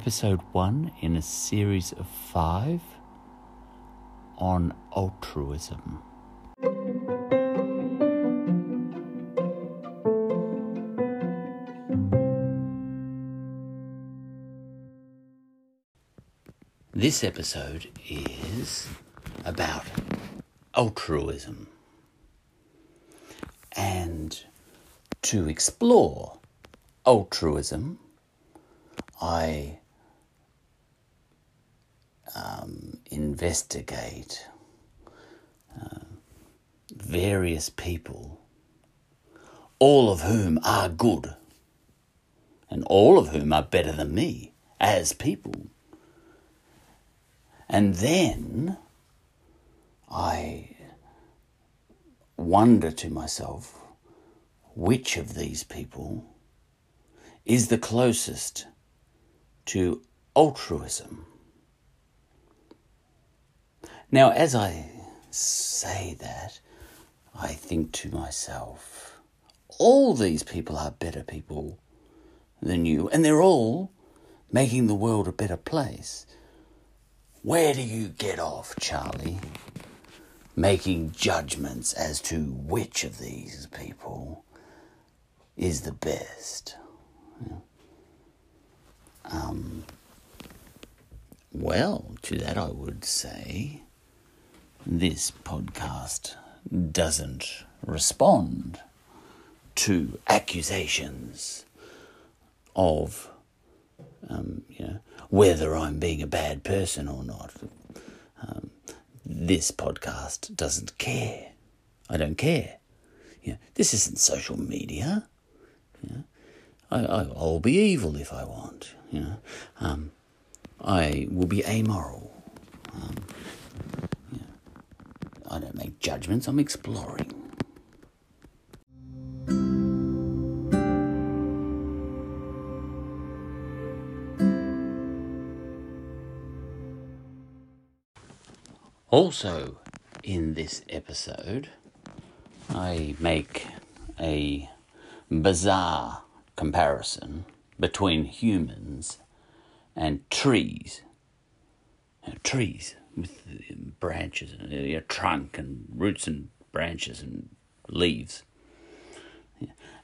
episode one in a series of five on altruism. This episode is about altruism. And to explore altruism, I um, investigate uh, various people, all of whom are good, and all of whom are better than me as people. And then I wonder to myself which of these people is the closest to altruism. Now, as I say that, I think to myself, all these people are better people than you, and they're all making the world a better place. Where do you get off, Charlie? Making judgments as to which of these people is the best. Um, well, to that I would say this podcast doesn't respond to accusations of, um, you know, whether I'm being a bad person or not. Um, this podcast doesn't care. I don't care. You know, this isn't social media. You know, I, will be evil if I want. You know, um, I will be amoral. Um, I don't make judgments. I'm exploring. Also, in this episode, I make a bizarre comparison between humans and trees. Know, trees with branches and a trunk and roots and branches and leaves.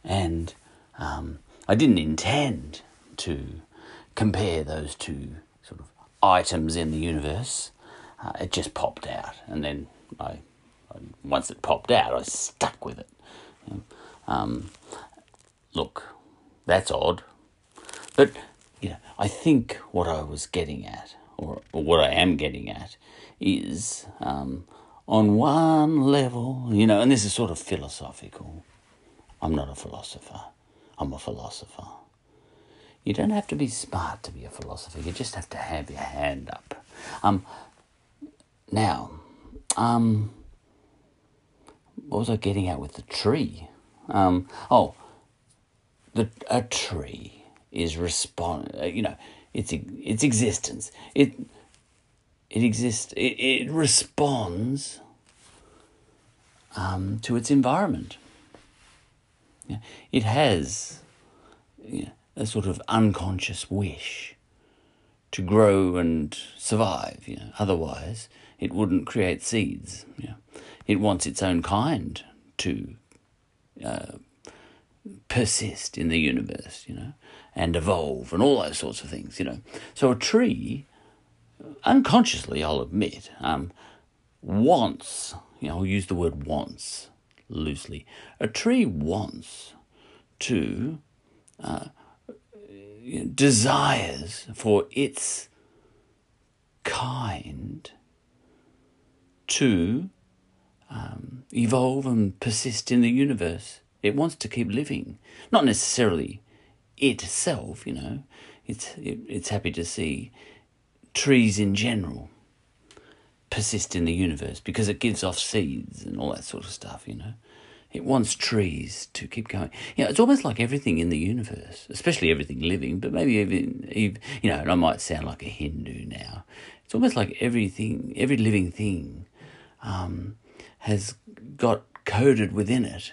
And um, I didn't intend to compare those two sort of items in the universe. Uh, it just popped out, and then I, I, once it popped out, I stuck with it. Um, look, that's odd. But, you know, I think what I was getting at, or, or what I am getting at, is um, on one level, you know, and this is sort of philosophical. I'm not a philosopher, I'm a philosopher. You don't have to be smart to be a philosopher, you just have to have your hand up. Um, now, um, what was I getting at with the tree? Um, oh, the a tree is respond. You know, its its existence. It it exists. It, it responds um, to its environment. Yeah. It has a sort of unconscious wish to grow and survive. You know, otherwise it wouldn't create seeds. You know. It wants its own kind to uh, persist in the universe, you know, and evolve and all those sorts of things, you know. So a tree, unconsciously, I'll admit, um, wants, you know, I'll use the word wants loosely. A tree wants to, uh, desires for its kind to um, evolve and persist in the universe. It wants to keep living, not necessarily itself. You know, it's it, it's happy to see trees in general persist in the universe because it gives off seeds and all that sort of stuff. You know, it wants trees to keep going. You know, it's almost like everything in the universe, especially everything living, but maybe even, even you know, and I might sound like a Hindu now. It's almost like everything, every living thing, um, has got coded within it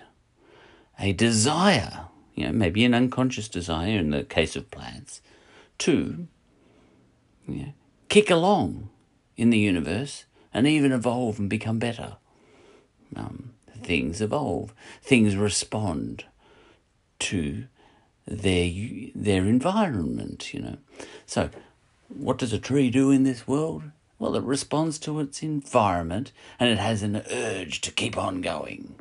a desire, you know, maybe an unconscious desire in the case of plants, to you know, kick along in the universe and even evolve and become better. Um, things evolve, things respond to their their environment. You know, so what does a tree do in this world? Well, it responds to its environment and it has an urge to keep on going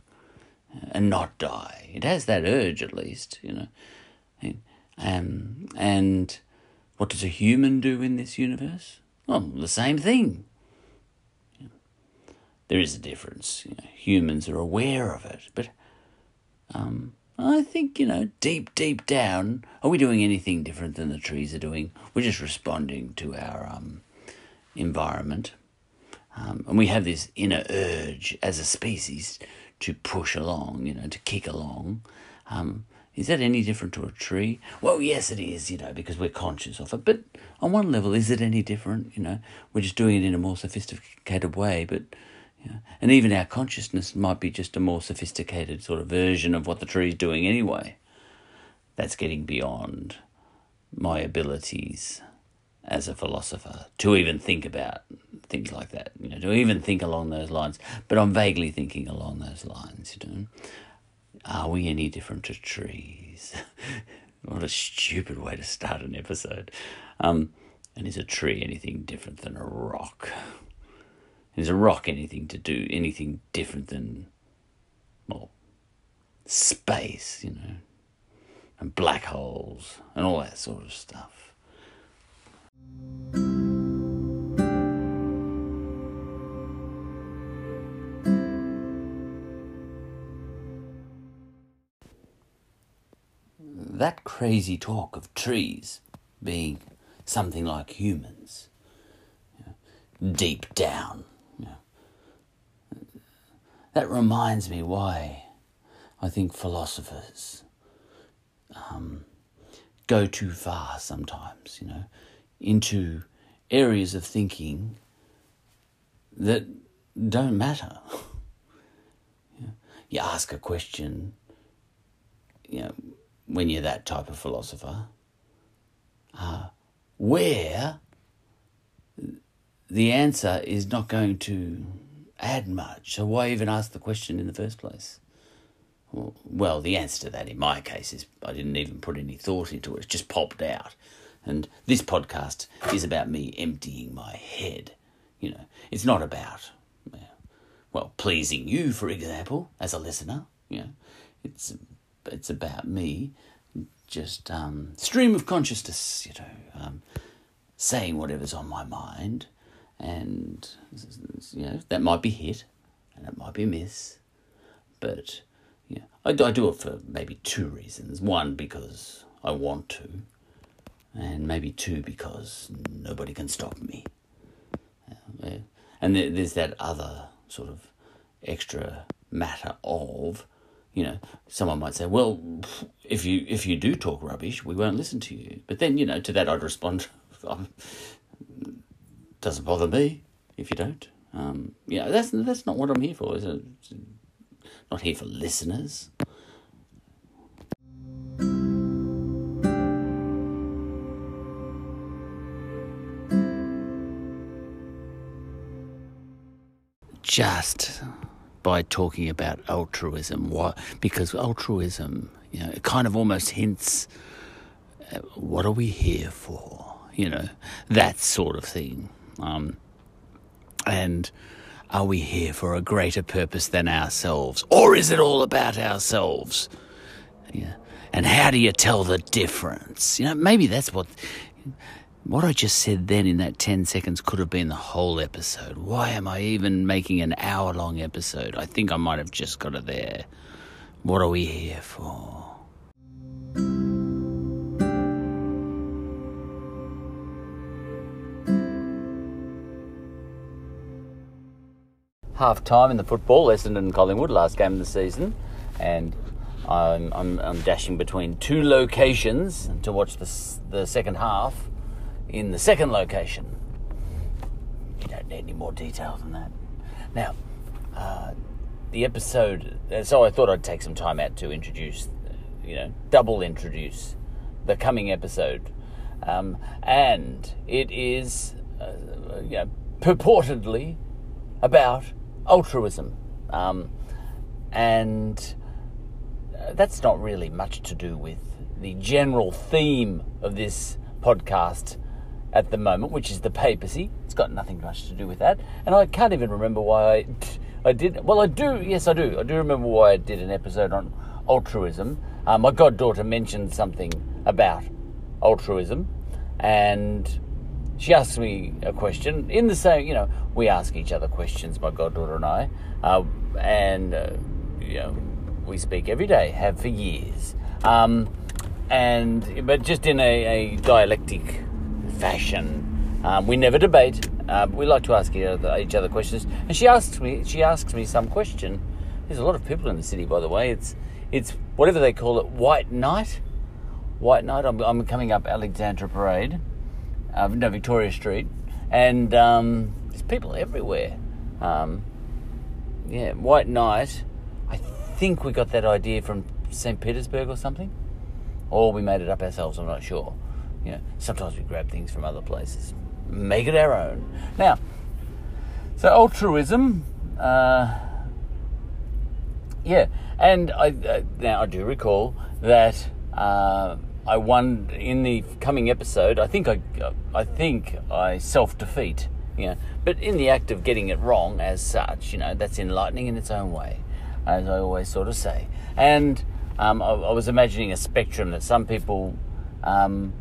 and not die. It has that urge, at least, you know. Um, and what does a human do in this universe? Well, the same thing. There is a difference. You know, humans are aware of it, but um, I think, you know, deep, deep down, are we doing anything different than the trees are doing? We're just responding to our um, environment. Um, and we have this inner urge as a species to push along, you know, to kick along. Um, is that any different to a tree? Well, yes, it is, you know, because we're conscious of it. But on one level, is it any different? You know, we're just doing it in a more sophisticated way. But, you know, and even our consciousness might be just a more sophisticated sort of version of what the tree is doing anyway. That's getting beyond my abilities as a philosopher to even think about things like that, you know, to even think along those lines. But I'm vaguely thinking along those lines, you know. Are we any different to trees? what a stupid way to start an episode. Um, and is a tree anything different than a rock? Is a rock anything to do anything different than well space, you know, and black holes and all that sort of stuff? That crazy talk of trees being something like humans, you know, deep down, you know, that reminds me why I think philosophers um, go too far sometimes, you know, into areas of thinking that don't matter. you ask a question, you know, when you're that type of philosopher, uh, where the answer is not going to add much. So why even ask the question in the first place? Well, the answer to that in my case is I didn't even put any thought into it. It just popped out. And this podcast is about me emptying my head. You know, it's not about, well, pleasing you, for example, as a listener. You know, it's it's about me just um, stream of consciousness, you know, um, saying whatever's on my mind, and you know that might be hit, and it might be miss, but you know, I, I do it for maybe two reasons. One because I want to, and maybe two because nobody can stop me. And there's that other sort of extra matter of you know, someone might say, "Well, if you if you do talk rubbish, we won't listen to you." But then, you know, to that I'd respond, um, "Doesn't bother me if you don't." Um, yeah, that's that's not what I'm here for. Is it? Not here for listeners. Just by talking about altruism. Why? Because altruism, you know, it kind of almost hints, what are we here for? You know, that sort of thing. Um, and are we here for a greater purpose than ourselves? Or is it all about ourselves? Yeah. And how do you tell the difference? You know, maybe that's what what I just said then in that 10 seconds could have been the whole episode. Why am I even making an hour long episode? I think I might have just got it there. What are we here for? Half time in the football, Essendon Collingwood, last game of the season, and I'm, I'm, I'm dashing between two locations to watch the, the second half in the second location. You don't need any more detail than that. Now, uh, the episode. So I thought I'd take some time out to introduce, you know, double introduce the coming episode. um, and it is uh, you know, purportedly about altruism, um, and uh, that's not really much to do with the general theme of this podcast at the moment, which is the papacy. It's got nothing much to do with that, and I can't even remember why I, I did. Well, I do. Yes, I do. I do remember why I did an episode on altruism. Uh, my goddaughter mentioned something about altruism, and she asked me a question in the same. You know, we ask each other questions, my goddaughter and I, uh, and uh, you know, we speak every day, have for years. Um, and but just in a, a dialectic fashion. Um, we never debate. Uh, we like to ask each other, questions. And she asks me, she asks me some question. There's a lot of people in the city, by the way. It's it's whatever they call it, White Night. White Night. I'm, I'm coming up Alexandra Parade, uh, no Victoria Street, and um, there's people everywhere. Um, yeah, White Night. I think we got that idea from St. Petersburg or something, or we made it up ourselves. I'm not sure. You know, sometimes we grab things from other places, make it our own. Now, so altruism, uh, yeah, and I uh, now I do recall that uh, I won in the coming episode. I think I, I think I self defeat. You know, but in the act of getting it wrong, as such, you know, that's enlightening in its own way, as I always sort of say. And um, I, I, was imagining a spectrum that some people um,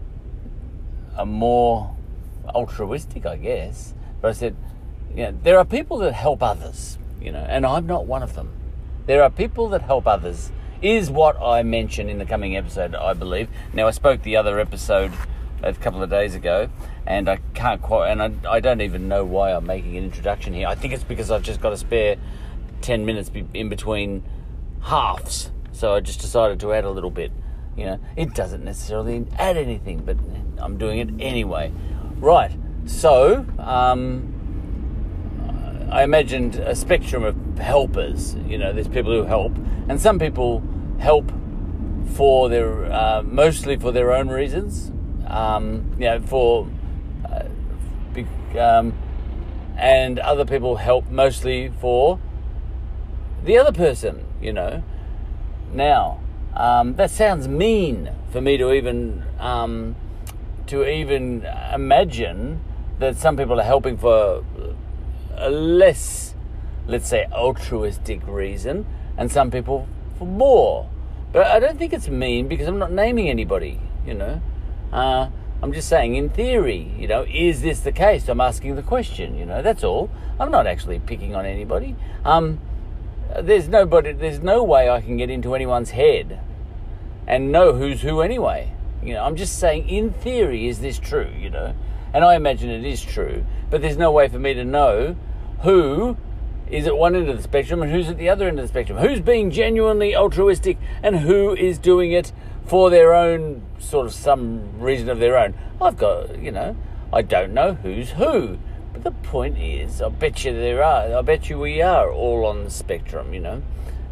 are more altruistic, I guess. But I said, you know, there are people that help others, you know, and I'm not one of them. There are people that help others, is what I mention in the coming episode, I believe. Now, I spoke the other episode a couple of days ago, and I can't quite, and I, I don't even know why I'm making an introduction here. I think it's because I've just got a spare 10 minutes in between halves, so I just decided to add a little bit. You know, it doesn't necessarily add anything, but I'm doing it anyway. Right, so um, I imagined a spectrum of helpers. You know, there's people who help, and some people help for their uh, mostly for their own reasons. Um, you know, for uh, um, and other people help mostly for the other person. You know, now um, that sounds mean for me to even um, to even imagine that some people are helping for a less, let's say, altruistic reason, and some people for more. But I don't think it's mean because I'm not naming anybody. You know, uh, I'm just saying in theory. You know, is this the case? I'm asking the question. You know, that's all. I'm not actually picking on anybody. Um, there's nobody. There's no way I can get into anyone's head and know who's who anyway. You know, I'm just saying, in theory, is this true? You know, and I imagine it is true, but there's no way for me to know who is at one end of the spectrum and who's at the other end of the spectrum. Who's being genuinely altruistic and who is doing it for their own sort of some reason of their own. I've got, you know, I don't know who's who. But the point is, I bet you there are. I bet you we are all on the spectrum. You know,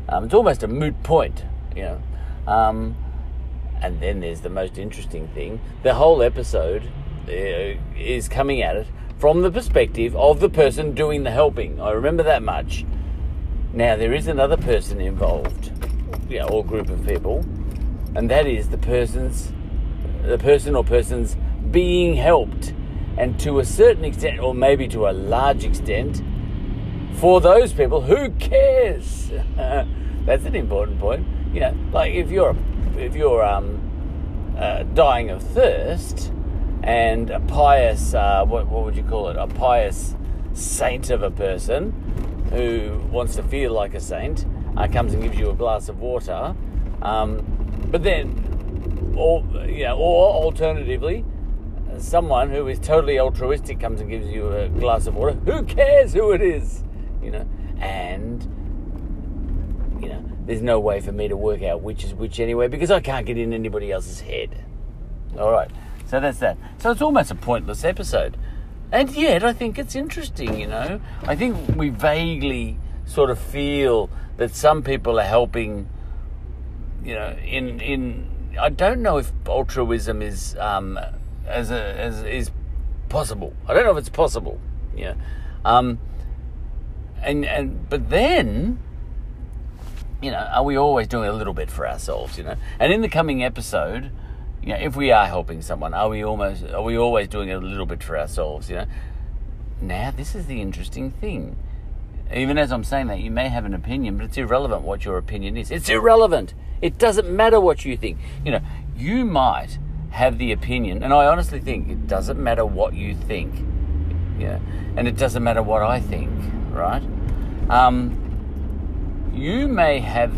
um, it's almost a moot point. You know, um, and then there's the most interesting thing: the whole episode uh, is coming at it from the perspective of the person doing the helping. I remember that much. Now there is another person involved, you know, or group of people, and that is the person's, the person or persons being helped and to a certain extent, or maybe to a large extent, for those people, who cares? That's an important point. You know, like if you're if you're um, uh, dying of thirst, and a pious uh, what what would you call it? A pious saint of a person who wants to feel like a saint uh, comes and gives you a glass of water, um, but then, or you know, or alternatively someone who is totally altruistic comes and gives you a glass of water, who cares who it is? You know, and you know, there's no way for me to work out which is which anyway because I can't get in anybody else's head. All right, so that's that. So it's almost a pointless episode, and yet I think it's interesting. You know, I think we vaguely sort of feel that some people are helping. You know, in in I don't know if altruism is um, as a, as is possible. I don't know if it's possible. Yeah. Um, and and but then you know, are we always doing a little bit for ourselves, you know? And in the coming episode, you know, if we are helping someone, are we almost are we always doing a little bit for ourselves, you know? Now, this is the interesting thing. Even as I'm saying that, you may have an opinion, but it's irrelevant what your opinion is. It's irrelevant. It doesn't matter what you think. You know, you might have the opinion, and I honestly think it doesn't matter what you think. Yeah, and it doesn't matter what I think, right? Um, you may have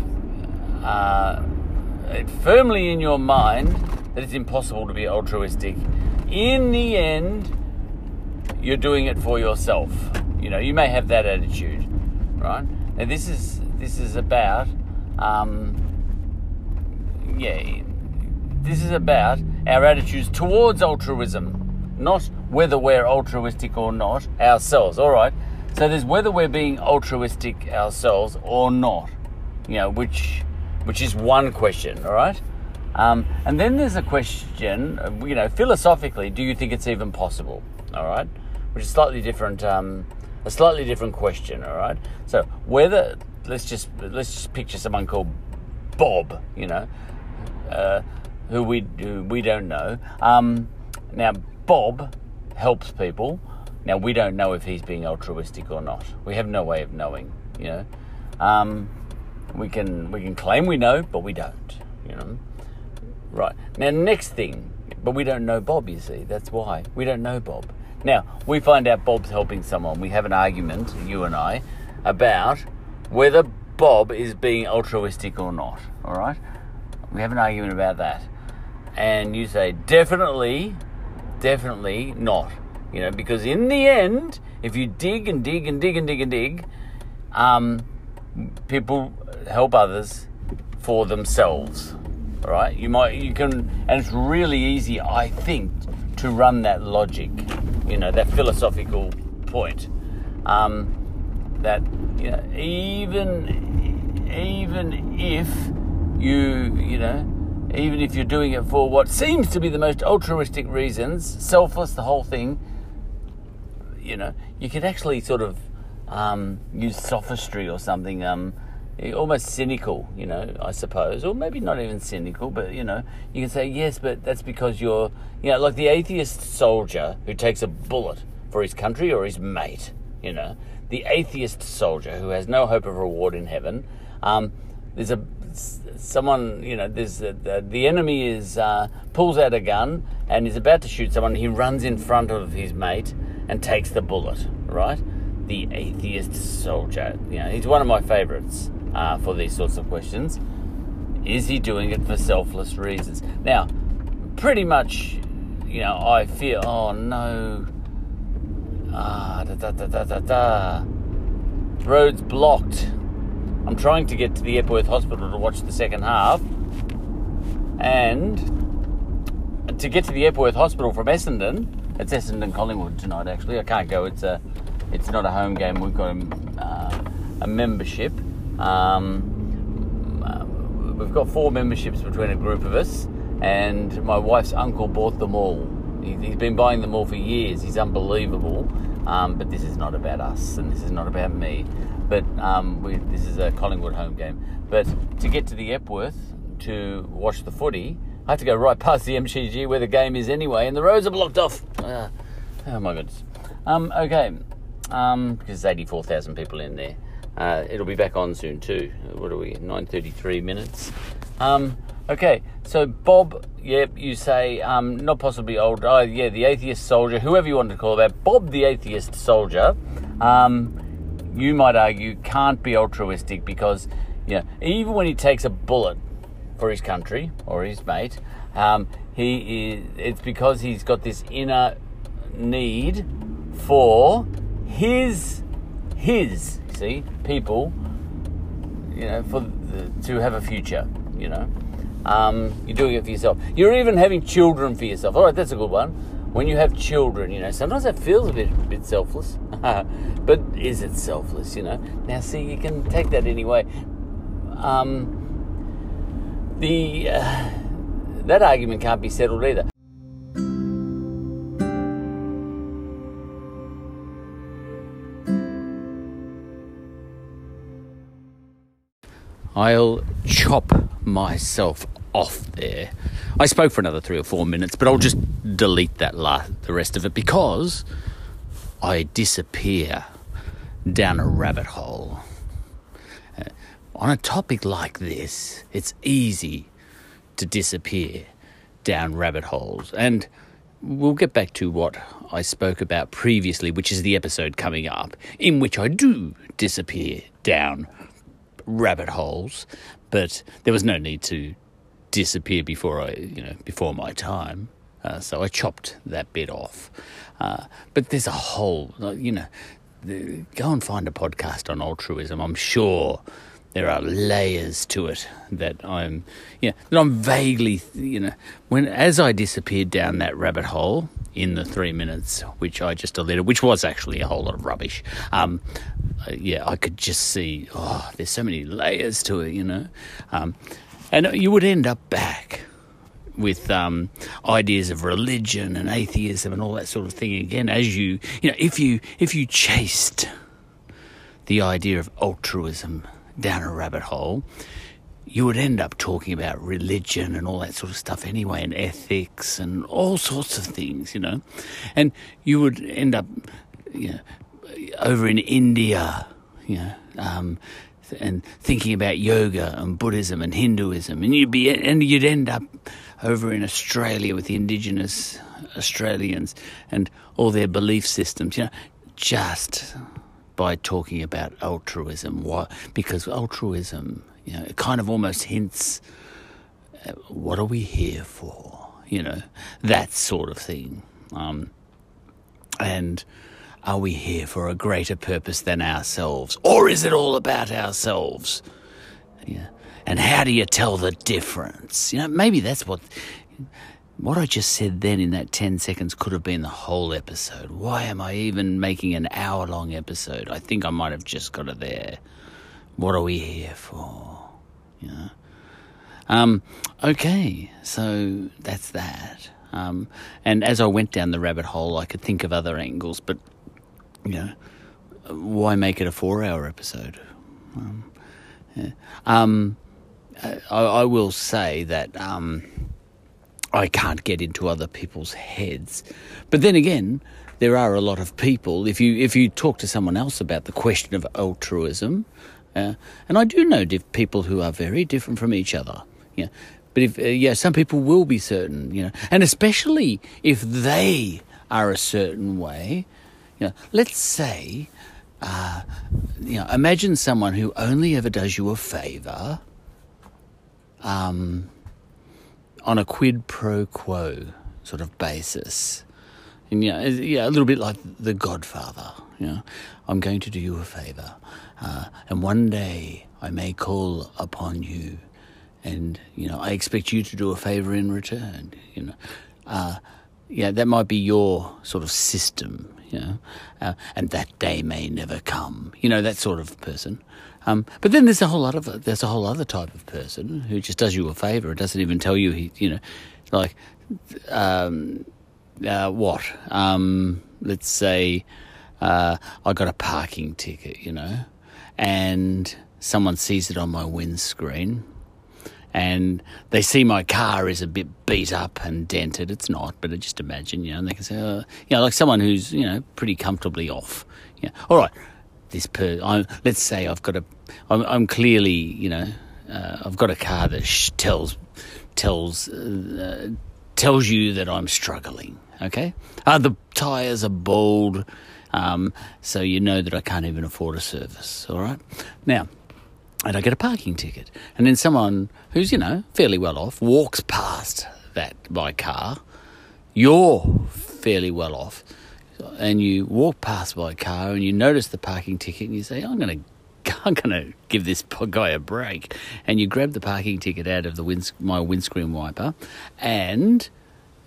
uh, it firmly in your mind that it's impossible to be altruistic. In the end, you're doing it for yourself. You know, you may have that attitude, right? And this is this is about, um, yeah, this is about our attitudes towards altruism, not whether we're altruistic or not ourselves. All right. So there's whether we're being altruistic ourselves or not, you know, which which is one question, all right. Um, and then there's a question, you know, philosophically, do you think it's even possible? All right, which is slightly different, um, a slightly different question. All right. So whether let's just let's just picture someone called Bob, you know, uh, who we who we don't know. Um, now Bob helps people now we don't know if he's being altruistic or not. We have no way of knowing. You know, um, we can we can claim we know, but we don't. You know, right now next thing, but we don't know Bob. You see, that's why we don't know Bob. Now we find out Bob's helping someone. We have an argument, you and I, about whether Bob is being altruistic or not. All right, we have an argument about that, and you say definitely, definitely not you know, because in the end, if you dig and dig and dig and dig and dig, um, people help others for themselves. All right, you might, you can, and it's really easy, I think, to run that logic, you know, that philosophical point. Um, that you know, even even if you you know even if you're doing it for what seems to be the most altruistic reasons, selfless, the whole thing, you know, you could actually sort of um, use sophistry or something, um, almost cynical, you know, I suppose, or maybe not even cynical, but you know, you can say yes, but that's because you're, you know, like the atheist soldier who takes a bullet for his country or his mate, you know, the atheist soldier who has no hope of reward in heaven. Um, there's a someone, you know, there's a, the, the enemy is uh, pulls out a gun and is about to shoot someone. He runs in front of his mate and takes the bullet, right? The atheist soldier. You know, he's one of my favorites uh, for these sorts of questions. Is he doing it for selfless reasons? Now, pretty much, you know, I feel, oh no, ah, da da da da da da. Road's blocked. I'm trying to get to the Epworth Hospital to watch the second half. And to get to the Epworth Hospital from Essendon, it's Essendon Collingwood tonight. Actually, I can't go. It's a, it's not a home game. We've got a, uh, a membership. Um, uh, we've got four memberships between a group of us, and my wife's uncle bought them all. He, has been buying them all for years. He's unbelievable. Um, but this is not about us, and this is not about me. But um, we, this is a Collingwood home game. But to get to the Epworth to watch the footy, I have to go right past the MCG where the game is anyway, and the roads are blocked off. Uh, oh my goodness. Um, okay, um, because there's 84,000 people in there. Uh, it'll be back on soon too. What are we? 9:33 minutes. Um, okay, so Bob, yep, you say um, not possibly old. Yeah, the atheist soldier, whoever you want to call that, Bob the atheist soldier. Um, you might argue can't be altruistic because you know even when he takes a bullet for his country or his mate. Um, he is, it's because he's got this inner need for his his see people you know for the, to have a future you know. Um, you're doing it for yourself. You're even having children for yourself. All right that's a good one. When you have children you know sometimes that feels a bit a bit selfless but is it selfless you know? Now see you can take that anyway. Um, the uh, that argument can't be settled either. I'll chop myself off there. I spoke for another three or four minutes, but I'll just delete that last, the rest of it because I disappear down a rabbit hole. On a topic like this, it's easy to disappear down rabbit holes. And we'll get back to what I spoke about previously, which is the episode coming up, in which I do disappear down rabbit holes. But there was no need to disappear before I, you know, before my time. Uh, so I chopped that bit off. Uh, but there's a whole, you know, the, go and find a podcast on altruism. I'm sure there are layers to it that I'm, you know, that I'm vaguely, you know, when as I disappeared down that rabbit hole in the three minutes which I just deleted, which was actually a whole lot of rubbish. Um, uh, yeah, I could just see, oh, there's so many layers to it, you know, um, and you would end up back with um, ideas of religion and atheism and all that sort of thing again as you you know if you if you chased the idea of altruism down a rabbit hole you would end up talking about religion and all that sort of stuff anyway and ethics and all sorts of things you know and you would end up you know over in India you know um, and thinking about yoga and Buddhism and Hinduism, and you'd be and you'd end up over in Australia with the Indigenous Australians and all their belief systems. You know, just by talking about altruism, why? Because altruism, you know, it kind of almost hints, what are we here for? You know, that sort of thing. Um, and are we here for a greater purpose than ourselves? Or is it all about ourselves? Yeah. And how do you tell the difference? You know, maybe that's what what I just said then in that 10 seconds could have been the whole episode. Why am I even making an hour long episode? I think I might have just got it there. What are we here for? You know? Um, okay, so that's that. Um, and as I went down the rabbit hole, I could think of other angles, but you know, why make it a four-hour episode? Um, yeah. um, I, I, will say that um, I can't get into other people's heads, but then again, there are a lot of people. If you if you talk to someone else about the question of altruism, uh, and I do know diff- people who are very different from each other. Yeah, but if uh, yeah, some people will be certain. You know, and especially if they are a certain way, you know, let's say, uh, you know, imagine someone who only ever does you a favour um, on a quid pro quo sort of basis. And, know, yeah, a little bit like The Godfather. You know, I'm going to do you a favour, uh, and one day I may call upon you, and you know, I expect you to do a favour in return. You know, uh, yeah, that might be your sort of system you know, uh, and that day may never come. You know, that sort of person. Um, but then there's a whole lot of there's a whole other type of person who just does you a favor. It doesn't even tell you he, you know, like, um, uh, what? Um, let's say uh, I got a parking ticket, you know, and someone sees it on my windscreen and they see my car is a bit beat up and dented. It's not, but I just imagine, you know, and they can say, uh, you know, like someone who's, you know, pretty comfortably off. Yeah, all right, this per, I, let's say I've got a, I'm, I'm clearly, you know, uh, I've got a car that sh- tells, tells, uh, tells you that I'm struggling. Okay, uh, the tires are bald, um, so you know that I can't even afford a service. All right, now and I get a parking ticket. And then someone who's, you know, fairly well off walks past that by car. You're fairly well off. And you walk past by car and you notice the parking ticket and you say, I'm going to. I'm going to give this guy a break. And you grab the parking ticket out of the my windscreen wiper and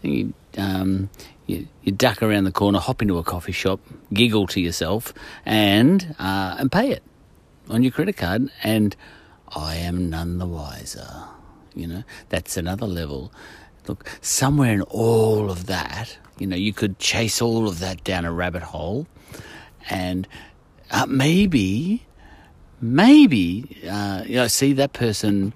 you, um, you, you, duck around the corner, hop into a coffee shop, giggle to yourself, and, uh, and pay it on your credit card, and I am none the wiser. You know, that's another level. Look, somewhere in all of that, you know, you could chase all of that down a rabbit hole, and uh, maybe, maybe uh, you know, see that person.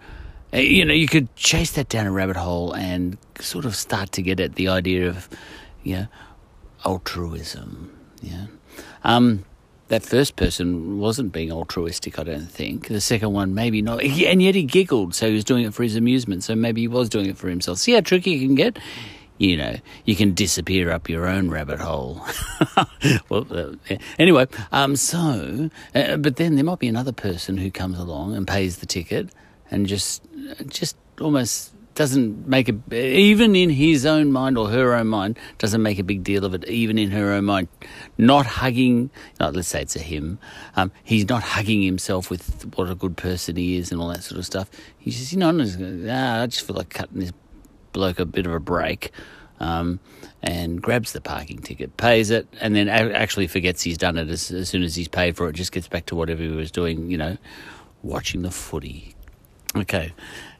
uh, You know, you could chase that down a rabbit hole and sort of start to get at the idea of, you know, altruism. Yeah. Um, that first person wasn't being altruistic, I don't think. The second one, maybe not. And yet he giggled, so he was doing it for his amusement. So maybe he was doing it for himself. See how tricky it can get? You know, you can disappear up your own rabbit hole. well, uh, anyway, um, so, uh, but then there might be another person who comes along and pays the ticket and just, just almost doesn't make a even in his own mind or her own mind doesn't make a big deal of it even in her own mind not hugging let's say it's a him um, he's not hugging himself with what a good person he is and all that sort of stuff he says you know I'm just, ah, I just feel like cutting this bloke a bit of a break um, and grabs the parking ticket, pays it, and then a- actually forgets he's done it as, as soon as he's paid for it. Just gets back to whatever he was doing, you know, watching the footy. Okay,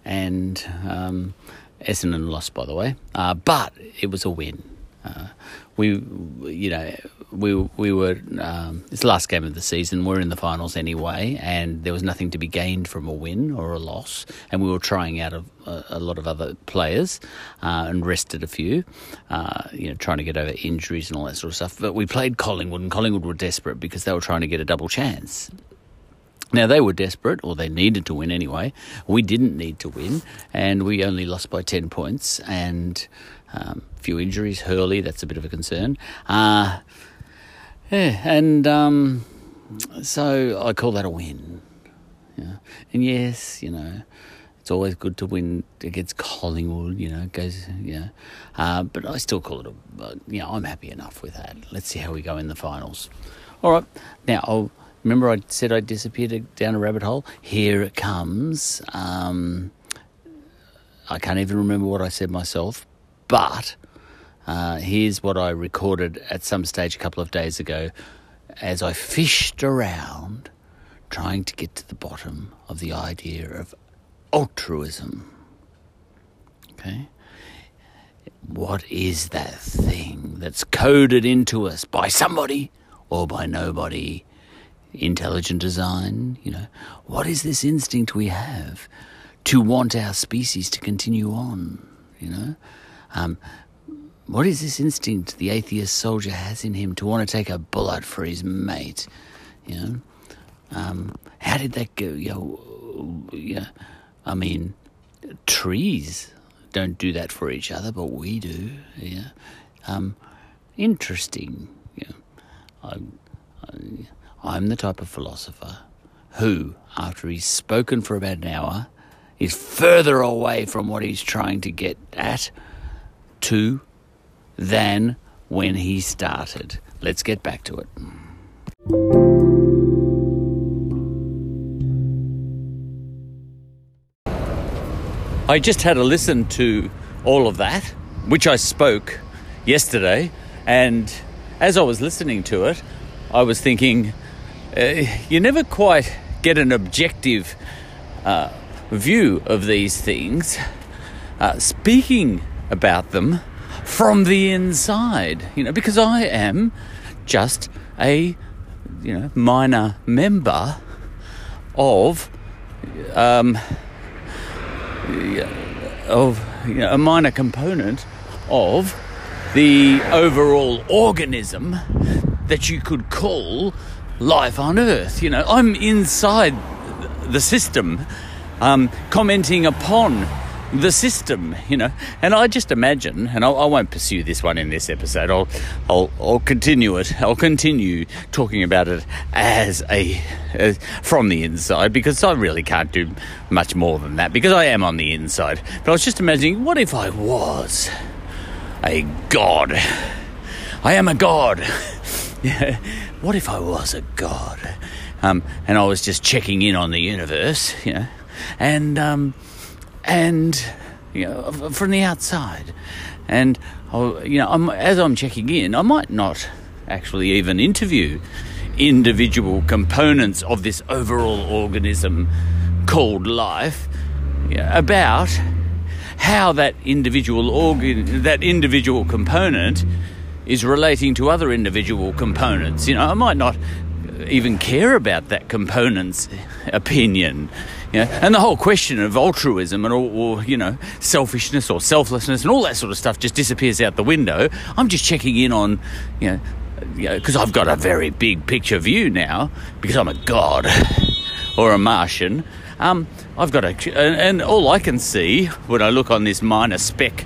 and um, Essendon lost, by the way, uh, but it was a win. Uh, we, you know, we we were. Um, it's the last game of the season. We're in the finals anyway, and there was nothing to be gained from a win or a loss. And we were trying out a, a, lot of other players uh, and rested a few, uh, you know, trying to get over injuries and all that sort of stuff. But we played Collingwood, and Collingwood were desperate because they were trying to get a double chance. Now, they were desperate, or they needed to win anyway. We didn't need to win, and we only lost by 10 points, and um, few injuries. Hurley, that's a bit of a concern. Uh, yeah, and um, so I call that a win. Yeah. And yes, you know, it's always good to win against Collingwood, you know, goes, yeah. Uh, but I still call it a, uh, you know, I'm happy enough with that. Let's see how we go in the finals. All right. Now, I'll, remember I said I disappeared down a rabbit hole? Here it comes. Um, I can't even remember what I said myself, but uh, here's what I recorded at some stage a couple of days ago as I fished around trying to get to the bottom of the idea of altruism. Okay? What is that thing that's coded into us by somebody or by nobody? Intelligent design, you know. What is this instinct we have to want our species to continue on, you know? Um, what is this instinct the atheist soldier has in him to want to take a bullet for his mate? You know, um, how did that go? You know, yeah, I mean, trees don't do that for each other, but we do. Yeah, um, interesting. Yeah, I'm, I'm the type of philosopher who, after he's spoken for about an hour, is further away from what he's trying to get at to than when he started. Let's get back to it. I just had a listen to all of that, which I spoke yesterday, and as I was listening to it, I was thinking, uh, you never quite get an objective uh, view of these things, uh, speaking about them from the inside, you know, because I am just a, you know, minor member of, um, of you know, a minor component of the overall organism that you could call life on Earth. You know, I'm inside the system, um, commenting upon the system, you know. And I just imagine, and I, I won't pursue this one in this episode. I'll, I'll, I'll continue it. I'll continue talking about it as a as, from the inside because I really can't do much more than that because I am on the inside. But I was just imagining, what if I was a god? I am a god. What if I was a god? Um, and I was just checking in on the universe, you know, and um, and you know from the outside, and I, you know, I'm, as I'm checking in, I might not actually even interview individual components of this overall organism called life you know, about how that individual organ, that individual component is relating to other individual components. You know, I might not even care about that component's opinion. You know? And the whole question of altruism and or, or, you know selfishness or selflessness and all that sort of stuff just disappears out the window. I'm just checking in on you know because I've got a very big picture view now because I'm a god or a Martian. Um, I've got a and, and all I can see when I look on this minor speck,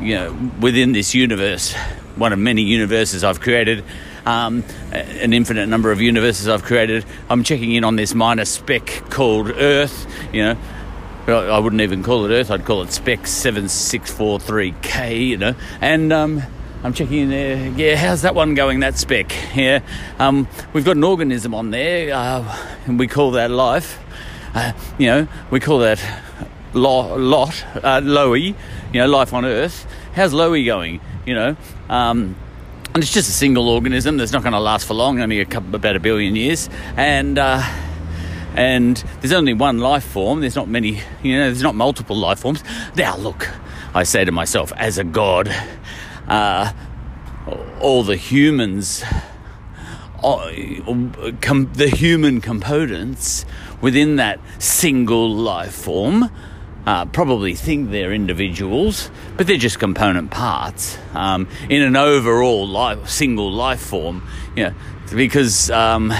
you know, within this universe, one of many universes I've created um, an infinite number of universes I've created. I'm checking in on this minor speck called Earth, you know. I wouldn't even call it Earth, I'd call it Spec 7643K, you know. And um, I'm checking in there. Yeah, how's that one going, that speck? Yeah, um, we've got an organism on there, uh, and we call that life. Uh, you know, we call that lo- lot, uh, Lowy, you know, life on Earth. How's Lowy going? You know, um, and it's just a single organism that's not going to last for long, only a couple, about a billion years, and uh, and there's only one life form. There's not many, you know, there's not multiple life forms. Now, look, I say to myself, as a god, uh, all the humans, uh, com- the human components within that single life form uh, probably think they're individuals, but they're just component parts um, in an overall life, single life form. You know, because um,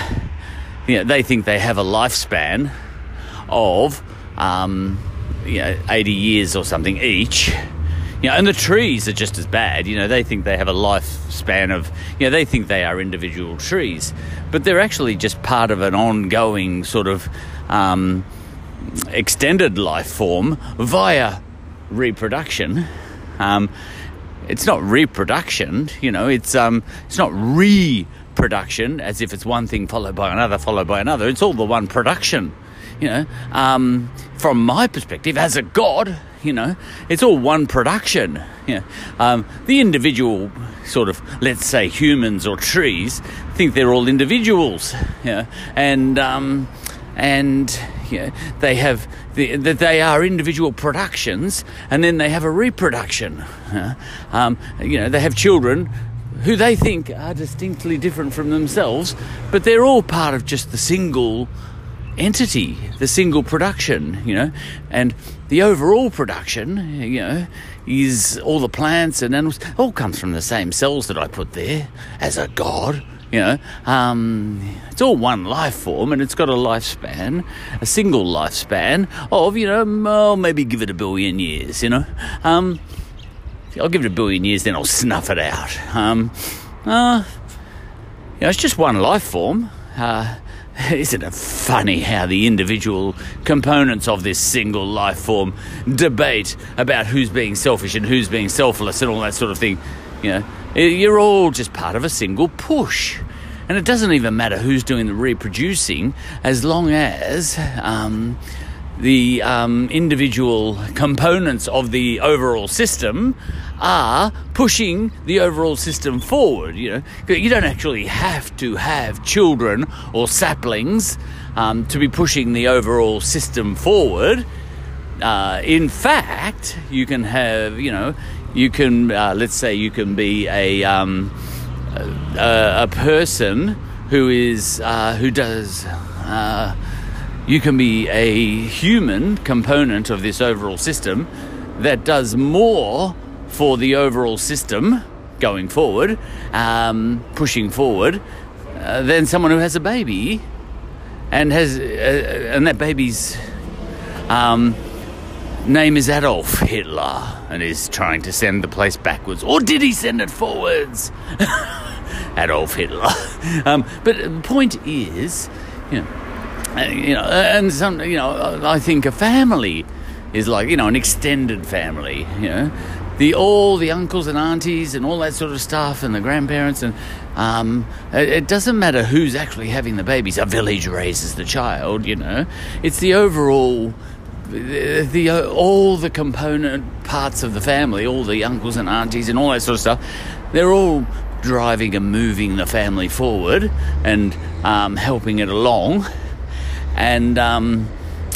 you know, they think they have a lifespan of um, you know, 80 years or something each. You know, and the trees are just as bad. You know, they think they have a lifespan of, you know, they think they are individual trees, but they're actually just part of an ongoing sort of um, extended life form via reproduction. Um, it's not reproduction, you know. It's um, it's not reproduction as if it's one thing followed by another, followed by another. It's all the one production, you know. Um, from my perspective, as a god, you know, it's all one production. Know, um, the individual sort of, let's say, humans or trees think they're all individuals, know, and um, and you know, they have the, that they are individual productions, and then they have a reproduction. Um, you know, they have children who they think are distinctly different from themselves, but they're all part of just the single entity, the single production, you know, and the overall production, you know, is all the plants and animals, all comes from the same cells that I put there as a god. You know, um, it's all one life form and it's got a lifespan, a single lifespan of, you know, well, maybe give it a billion years, you know. Um, I'll give it a billion years, then I'll snuff it out. Um, uh, you know, it's just one life form. Uh, isn't it funny how the individual components of this single life form debate about who's being selfish and who's being selfless and all that sort of thing? You know, you're all just part of a single push. And it doesn't even matter who's doing the reproducing as long as um, the um, individual components of the overall system are pushing the overall system forward. You know, you don't actually have to have children or saplings um, to be pushing the overall system forward. Uh, in fact, you can have, you know, you can, uh, let's say, you can be a um, a, a, person who is uh, who does. Uh, you can be a human component of this overall system that does more for the overall system going forward, um, pushing forward, uh, than someone who has a baby and has uh, and that baby's um, name is Adolf Hitler and is trying to send the place backwards. Or did he send it forwards? Adolf Hitler. Um, but the point is, you know, uh, you know, and some, you know, I think a family is like, you know, an extended family, you know, the all the uncles and aunties and all that sort of stuff and the grandparents and um, it, it, doesn't matter who's actually having the babies. A village raises the child, you know. It's the overall the, the uh, all the component parts of the family, all the uncles and aunties and all that sort of stuff, they're all driving and moving the family forward and um, helping it along, and um,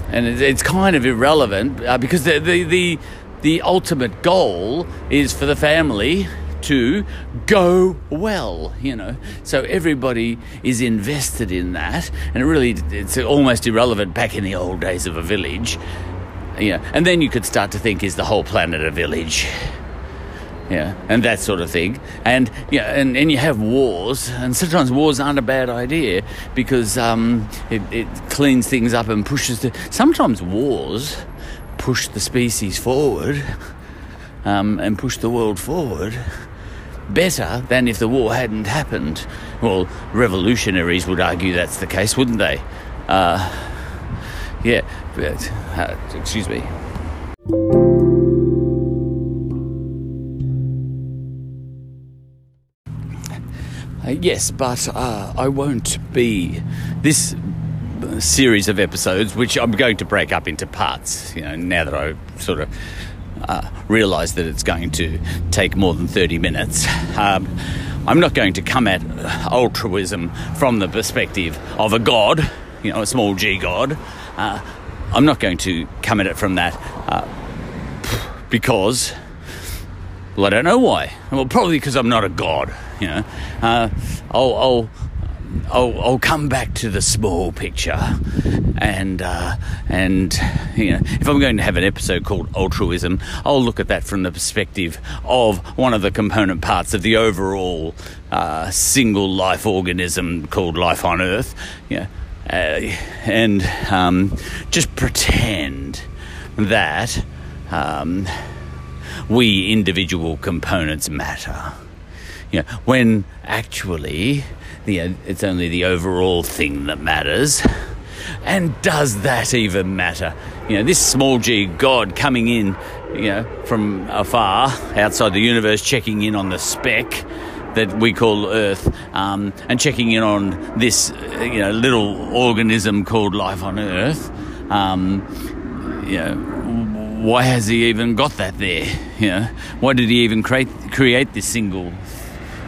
and it, it's kind of irrelevant uh, because the, the the the ultimate goal is for the family to go well, you know. So everybody is invested in that, and it really it's almost irrelevant back in the old days of a village. Yeah, and then you could start to think, is the whole planet a village? yeah, and that sort of thing. And yeah, and, and you have wars, and sometimes wars aren't a bad idea because um, it, it cleans things up and pushes the. Sometimes wars push the species forward um, and push the world forward better than if the war hadn't happened. Well, revolutionaries would argue that's the case, wouldn't they? Uh, yeah, but, uh, excuse me. Uh, yes, but uh, I won't be this series of episodes, which I'm going to break up into parts. You know, now that I sort of uh, realise that it's going to take more than 30 minutes. Um, I'm not going to come at altruism from the perspective of a god, you know, a small g god. Uh, I'm not going to come at it from that uh, because well, I don't know why. Well, probably because I'm not a god. You know, uh, I'll, I'll, I'll, I'll, come back to the small picture, and uh, and you know, if I'm going to have an episode called altruism, I'll look at that from the perspective of one of the component parts of the overall uh, single life organism called life on Earth. Yeah, uh, and um, just pretend that. Um, we individual components matter. You know, when actually you know, it's only the overall thing that matters. And does that even matter? You know, this small g God coming in, you know, from afar, outside the universe, checking in on the speck that we call Earth, um, and checking in on this, you know, little organism called life on Earth. Um, you know, why has he even got that there? You know, why did he even create create this single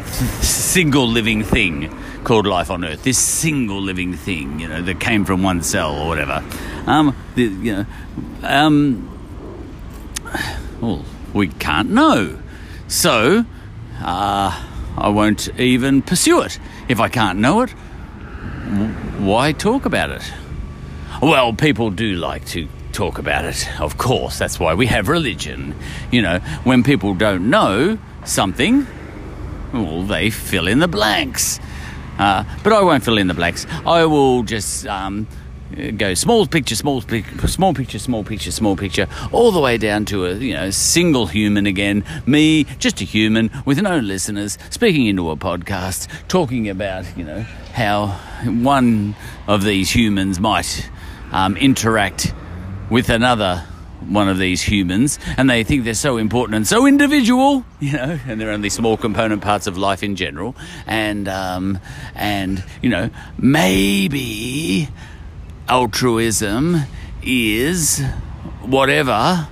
single living thing called life on Earth? This single living thing, you know, that came from one cell or whatever. Um, the, you know, um, well, we can't know, so uh, I won't even pursue it. If I can't know it, why talk about it? Well, people do like to talk about it. Of course, that's why we have religion. You know, when people don't know something, well, they fill in the blanks. Uh, but I won't fill in the blanks. I will just um, go small picture, small picture, small picture, small picture, small picture, all the way down to a you know single human again. Me, just a human with no listeners, speaking into a podcast, talking about you know how one of these humans might um, interact with another one of these humans and they think they're so important and so individual, you know, and they're only small component parts of life in general. And, um, and, you know, maybe altruism is whatever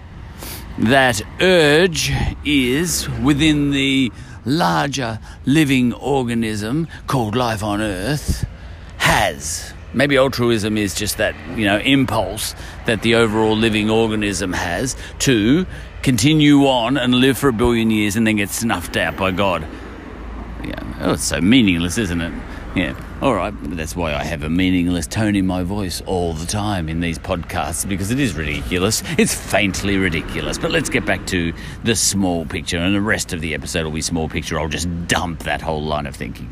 that urge is within the larger living organism called life on earth has. Maybe altruism is just that, you know, impulse that the overall living organism has to continue on and live for a billion years and then get snuffed out by God. Yeah, oh, it's so meaningless, isn't it? Yeah, all right, that's why I have a meaningless tone in my voice all the time in these podcasts because it is ridiculous. It's faintly ridiculous. But let's get back to the small picture, and the rest of the episode will be small picture. I'll just dump that whole line of thinking.